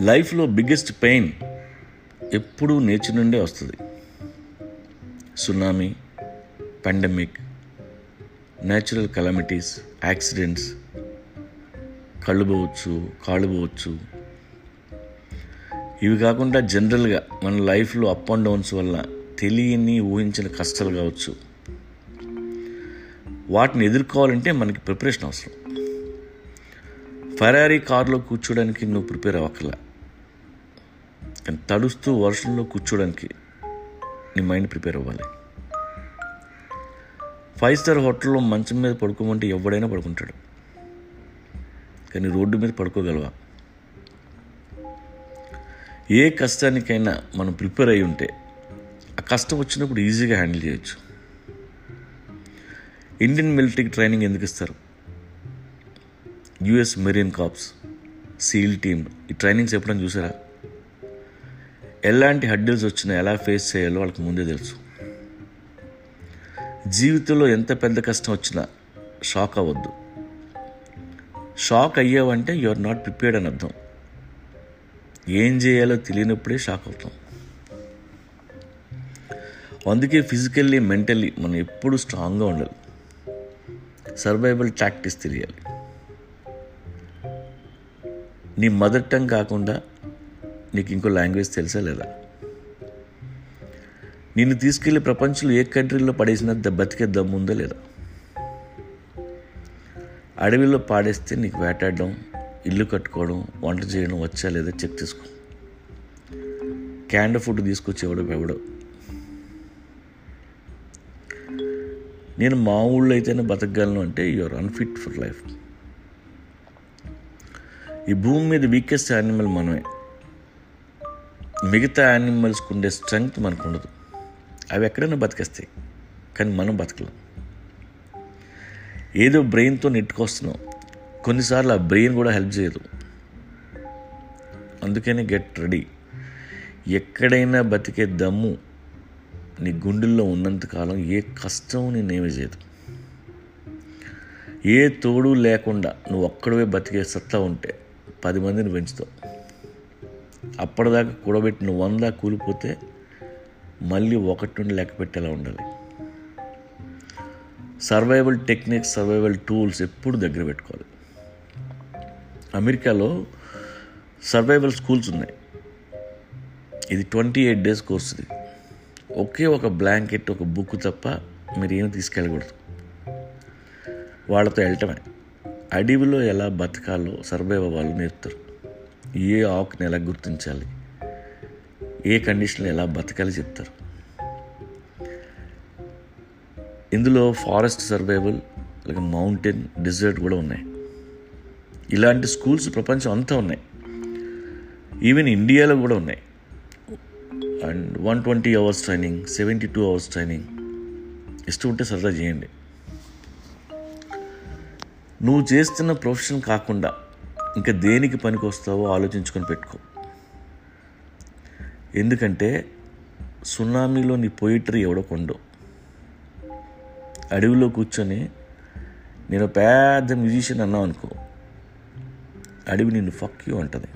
లైఫ్లో biggest pain ఎప్పుడూ nature నుండే వస్తుంది. Tsunami pandemic natural calamities accidents కళ్ళు పోవచ్చు కాళ్ళు పోవచ్చు. ఇవి కాకుండా జనరల్గా మన లైఫ్లో అప్ అండ్ డౌన్స్ వల్ల తెలియని ఊహించిన కష్టాలు కావచ్చు. వాటిని ఎదుర్కోవాలంటే మనకి ప్రిపరేషన్ అవసరం. ఫెరారీ కారులో కూర్చోడానికి నువ్వు ప్రిపేర్ అవ్వక్కల కానీ తడుస్తూ వర్షంలో కూర్చోడానికి నీ మైండ్ ప్రిపేర్ అవ్వాలి. ఫైవ్ స్టార్ హోటల్లో మంచం మీద పడుకోమంటే ఎవడైనా పడుకుంటాడు. కానీ రోడ్డు మీద పడుకోగలవా? ఏ కష్టానికైనా మనం ప్రిపేర్ అయి ఉంటే ఆ కష్టం వచ్చినప్పుడు ఈజీగా హ్యాండిల్ చేయొచ్చు. ఇండియన్ మిలిటరీకి ట్రైనింగ్ ఎందుకు ఇస్తారు? US Marine Corps SEAL team ఈ ట్రైనింగ్స్ ఎప్పుడైనా చూసారా? ఎలాంటి హడ్డిల్స్ వచ్చినా ఎలా ఫేస్ చేయాలో వాళ్ళకి ముందే తెలుసు. జీవితంలో ఎంత పెద్ద కష్టం వచ్చినా షాక్ అవ్వద్దు. షాక్ అయ్యావంటే యు ఆర్ నాట్ ప్రిపేర్డ్ అని అర్థం. ఏం చేయాలో తెలియనప్పుడే షాక్ అవుతాం. అందుకే ఫిజికల్లీ మెంటల్లీ మనం ఎప్పుడు స్ట్రాంగ్గా ఉండాలి. సర్వైవల్ టాక్టిక్స్ తెలియాలి. నీ మదర్ టంగ్ కాకుండా నీకు ఇంకో లాంగ్వేజ్ తెలుసా లేదా? నిన్ను తీసుకెళ్ళి ప్రపంచంలో ఏ కంట్రీలో పడేసిన బతికే దమ్ము ఉందా లేదా? అడవిలో పాడేస్తే నీకు వేటాడడం ఇల్లు కట్టుకోవడం వంట చేయడం వచ్చా లేదా చెక్ చేసుకో. క్యాండ్ ఫుడ్ తీసుకొచ్చి ఎవడో ఎవడో నేను మా ఊళ్ళో అయితేనే బతకగలను అంటే యూఆర్ అన్ఫిట్ ఫర్ లైఫ్. ఈ భూమి మీద వీకెస్ట్ యానిమల్ మనమే. మిగతా యానిమల్స్కి ఉండే స్ట్రెంగ్త్ మనకు ఉండదు అవి ఎక్కడైనా బతికేస్తాయి కానీ మనం బతకలేం. ఏదో బ్రెయిన్తో నెట్టుకొస్తున్నాం. కొన్నిసార్లు ఆ బ్రెయిన్ కూడా హెల్ప్ చేయదు. అందుకని గెట్ రెడీ ఎక్కడైనా బతికే దమ్ము నీ గుండెల్లో ఉన్నంతకాలం ఏ కష్టం నేనేమి చేయదు. ఏ తోడు లేకుండా నువ్వు ఒక్కడవే బతికే సత్తా ఉంటే పది మందిని పెంచుతావు. అప్పటిదాకా కూడబెట్టిన వంద కూలిపోతే మళ్ళీ ఒకటి నుండి లెక్క పెట్టేలా ఉండాలి. సర్వైవల్ టెక్నిక్స్ సర్వైవల్ టూల్స్ ఎప్పుడు దగ్గర పెట్టుకోవాలి. అమెరికాలో సర్వైవల్ స్కూల్స్ ఉన్నాయి. ఇది ట్వంటీ ఎయిట్ డేస్ కోర్స్ ఇది. ఒకే ఒక బ్లాంకెట్ ఒక బుక్ తప్ప మీరు ఏమి తీసుకెళ్ళకూడదు. వాళ్ళతో వెళ్ళటమే. అడవిలో ఎలా బతకాలో సర్వైవ్ అవ్వాలో నేర్పుతారు. ఏ ఆకుని ఎలా గుర్తించాలి? ఏ కండిషన్లో ఎలా బతకాలి చెప్తారు. ఇందులో ఫారెస్ట్ సర్వైవల్ అలాగే మౌంటైన్ డిజర్ట్ కూడా ఉన్నాయి. ఇలాంటి స్కూల్స్ ప్రపంచం అంతా ఉన్నాయి. ఈవెన్ ఇండియాలో కూడా ఉన్నాయి. And one twenty hours training seventy two hours training. ఇష్టం ఉంటే సరదా చేయండి. నువ్వు చేస్తున్న ప్రొఫెషన్ కాకుండా ఇంకా దేనికి పనికి వస్తావో ఆలోచించుకొని పెట్టుకో. ఎందుకంటే సునామీలో నీ పోయిటరీ ఎవడో కొండో. అడవిలో కూర్చొని నేను పెద్ద మ్యూజిషియన్ అన్నావు అనుకో అడవి నిన్ను ఫక్ యూ అంటుంది.